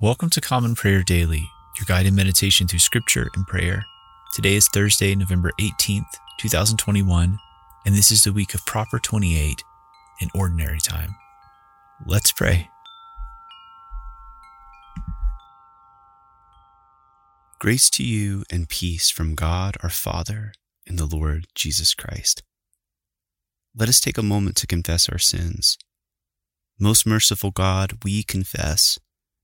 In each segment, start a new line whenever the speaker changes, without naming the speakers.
Welcome to Common Prayer Daily, your guided meditation through scripture and prayer. Today is Thursday, November 18th, 2021, and this is the week of Proper 28 in Ordinary Time. Let's pray.
Grace to you and peace from God our Father and the Lord Jesus Christ. Let us take a moment to confess our sins. Most merciful God, we confess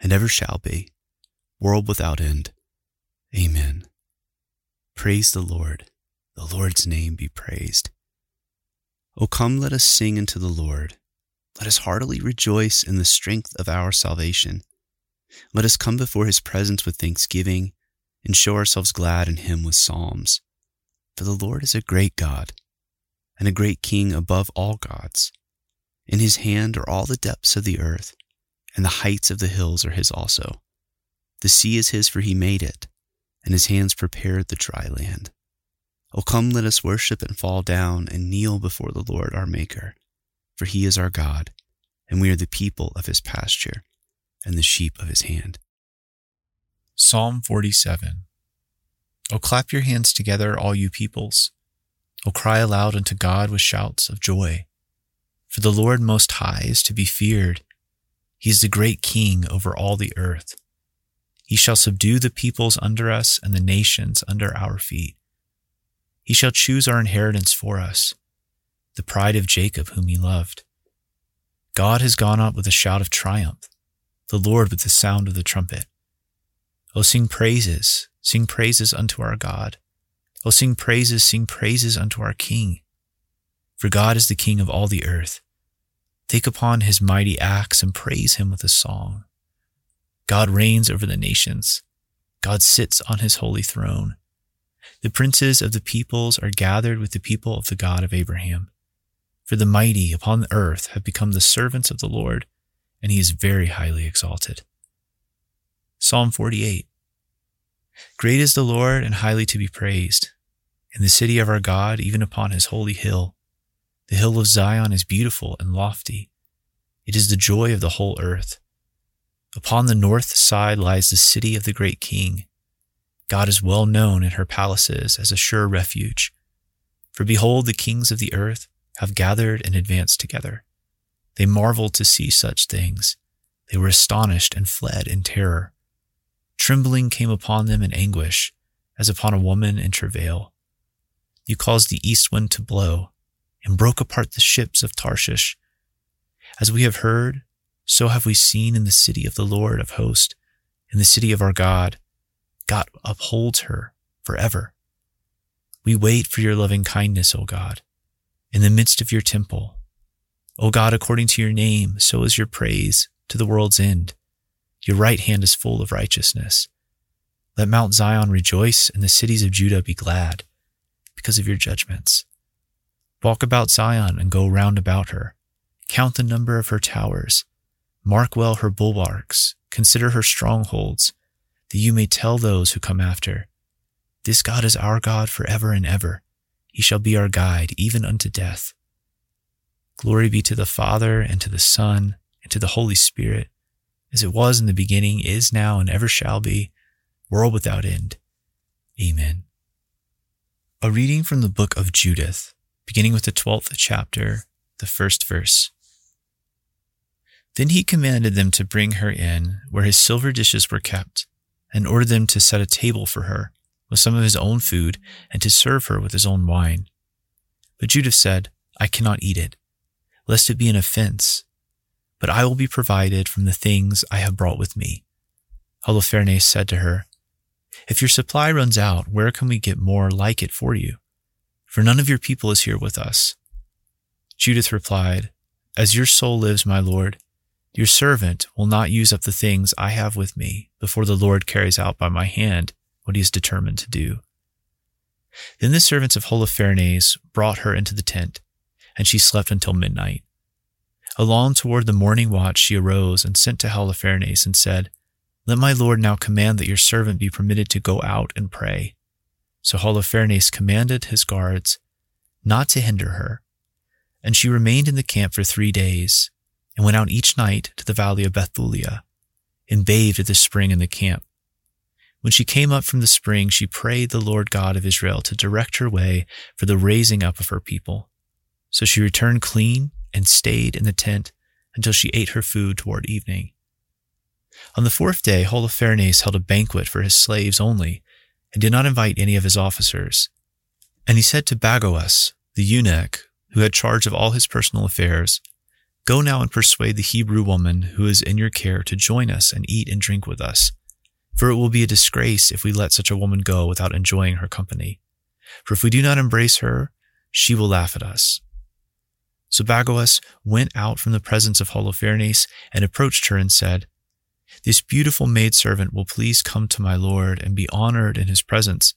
and ever shall be, world without end. Amen. Praise the Lord. The Lord's name be praised. O come, let us sing unto the Lord. Let us heartily rejoice in the strength of our salvation. Let us come before his presence with thanksgiving and show ourselves glad in him with psalms. For the Lord is a great God and a great King above all gods. In his hand are all the depths of the earth and the heights of the hills are his also. The sea is his, for he made it, and his hands prepared the dry land. O come, let us worship and fall down and kneel before the Lord our Maker, for he is our God, and we are the people of his pasture and the sheep of his hand.
Psalm 47 O clap your hands together, all you peoples. O cry aloud unto God with shouts of joy. For the Lord Most High is to be feared he is the great king over all the earth. He shall subdue the peoples under us and the nations under our feet. He shall choose our inheritance for us, the pride of Jacob, whom he loved. God has gone up with a shout of triumph, the Lord with the sound of the trumpet. O sing praises, sing praises unto our God. O sing praises, sing praises unto our King. For God is the King of all the earth. Take upon his mighty acts and praise him with a song. God reigns over the nations. God sits on his holy throne. The princes of the peoples are gathered with the people of the God of Abraham. For the mighty upon the earth have become the servants of the Lord, and he is very highly exalted. Psalm 48 Great is the Lord and highly to be praised. In the city of our God, even upon his holy hill. The hill of Zion is beautiful and lofty. It is the joy of the whole earth. Upon the north side lies the city of the great king. God is well known in her palaces as a sure refuge. For behold, the kings of the earth have gathered and advanced together. They marveled to see such things. They were astonished and fled in terror. Trembling came upon them in anguish, as upon a woman in travail. You caused the east wind to blow and broke apart the ships of Tarshish. As we have heard, so have we seen in the city of the Lord of hosts, in the city of our God. God upholds her forever. We wait for your loving kindness, O God, in the midst of your temple. O God, according to your name, so is your praise to the world's end. Your right hand is full of righteousness. Let Mount Zion rejoice and the cities of Judah be glad because of your judgments. Walk about Zion and go round about her. Count the number of her towers. Mark well her bulwarks. Consider her strongholds, that you may tell those who come after. This God is our God forever and ever. He shall be our guide, even unto death. Glory be to the Father, and to the Son, and to the Holy Spirit, as it was in the beginning, is now, and ever shall be, world without end. Amen. A reading from the book of Judith beginning with the 12th chapter, the first verse. Then he commanded them to bring her in where his silver dishes were kept, and ordered them to set a table for her with some of his own food and to serve her with his own wine. But Judith said, I cannot eat it, lest it be an offense, but I will be provided from the things I have brought with me. Holofernes said to her, If your supply runs out, where can we get more like it for you? For none of your people is here with us. Judith replied, As your soul lives, my lord, your servant will not use up the things I have with me before the Lord carries out by my hand what he is determined to do. Then the servants of Holofernes brought her into the tent, and she slept until midnight. Along toward the morning watch she arose and sent to Holofernes and said, Let my lord now command that your servant be permitted to go out and pray. So Holofernes commanded his guards not to hinder her, and she remained in the camp for three days, and went out each night to the valley of Bethulia, and bathed at the spring in the camp. When she came up from the spring, she prayed the Lord God of Israel to direct her way for the raising up of her people. So she returned clean and stayed in the tent until she ate her food toward evening. On the fourth day, Holofernes held a banquet for his slaves only, and did not invite any of his officers. And he said to Bagoas, the eunuch, who had charge of all his personal affairs, Go now and persuade the Hebrew woman who is in your care to join us and eat and drink with us for it will be a disgrace if we let such a woman go without enjoying her company. For if we do not embrace her, she will laugh at us. So Bagoas went out from the presence of Holofernes and approached her and said, This beautiful maidservant will please come to my lord and be honored in his presence,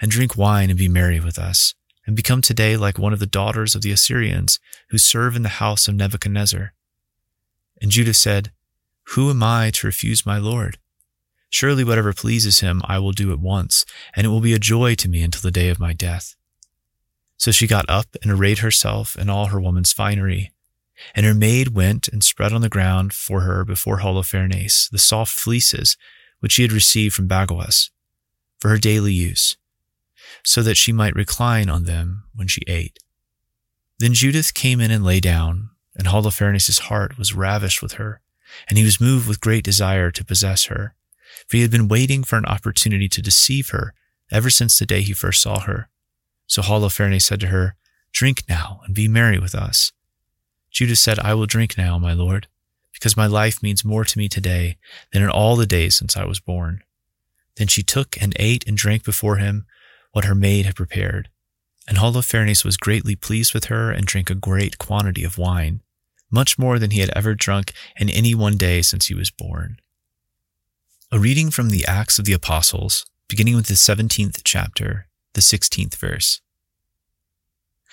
and drink wine and be merry with us, and become today like one of the daughters of the Assyrians who serve in the house of Nebuchadnezzar. And Judith said, Who am I to refuse my lord? Surely whatever pleases him I will do at once, and it will be a joy to me until the day of my death. So she got up and arrayed herself in all her woman's finery. And her maid went and spread on the ground for her before Holofernes the soft fleeces which she had received from Bagoas for her daily use, so that she might recline on them when she ate. Then Judith came in and lay down, and Holofernes' heart was ravished with her, and he was moved with great desire to possess her for he had been waiting for an opportunity to deceive her ever since the day he first saw her. So Holofernes said to her, Drink now and be merry with us. Judith said, I will drink now, my lord, because my life means more to me today than in all the days since I was born. Then she took and ate and drank before him what her maid had prepared. And Holofernes was greatly pleased with her and drank a great quantity of wine, much more than he had ever drunk in any one day since he was born. A reading from the Acts of the Apostles, beginning with the 17th chapter, the 16th verse.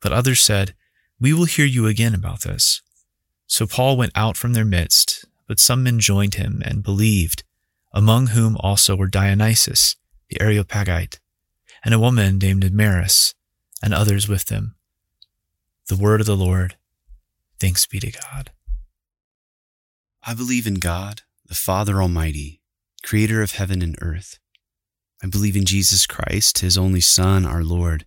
but others said, We will hear you again about this. So Paul went out from their midst, but some men joined him and believed, among whom also were Dionysius, the Areopagite, and a woman named Damaris, and others with them. The word of the Lord. Thanks be to God.
I believe in God, the Father Almighty, creator of heaven and earth. I believe in Jesus Christ, his only Son, our Lord.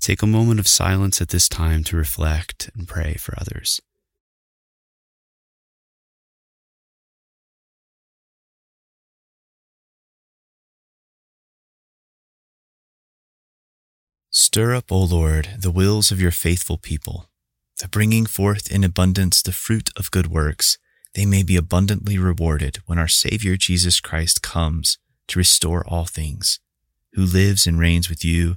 Take a moment of silence at this time to reflect and pray for others.
Stir up, O Lord, the wills of your faithful people, that bringing forth in abundance the fruit of good works, they may be abundantly rewarded when our Savior Jesus Christ comes to restore all things, who lives and reigns with you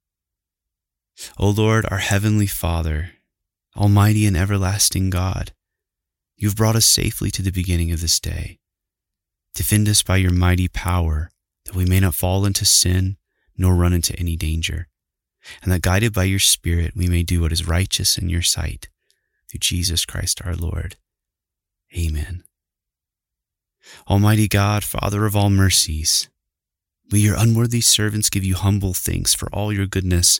O Lord, our heavenly Father, Almighty and everlasting God, you have brought us safely to the beginning of this day. Defend us by your mighty power, that we may not fall into sin nor run into any danger, and that guided by your Spirit we may do what is righteous in your sight, through Jesus Christ our Lord. Amen. Almighty God, Father of all mercies, we, your unworthy servants, give you humble thanks for all your goodness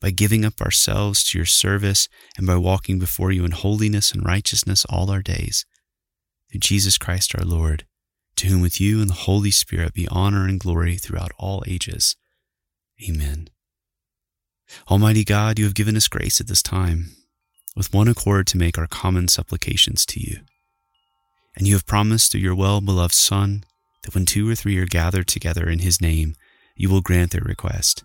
By giving up ourselves to your service and by walking before you in holiness and righteousness all our days. Through Jesus Christ our Lord, to whom with you and the Holy Spirit be honor and glory throughout all ages. Amen. Almighty God, you have given us grace at this time, with one accord to make our common supplications to you. And you have promised through your well beloved Son that when two or three are gathered together in his name, you will grant their request.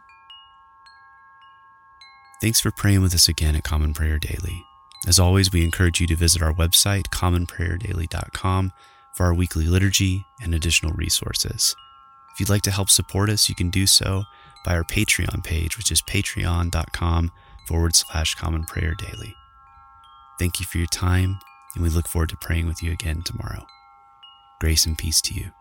Thanks for praying with us again at Common Prayer Daily. As always, we encourage you to visit our website, commonprayerdaily.com, for our weekly liturgy and additional resources. If you'd like to help support us, you can do so by our Patreon page, which is patreon.com forward slash common prayer daily. Thank you for your time, and we look forward to praying with you again tomorrow. Grace and peace to you.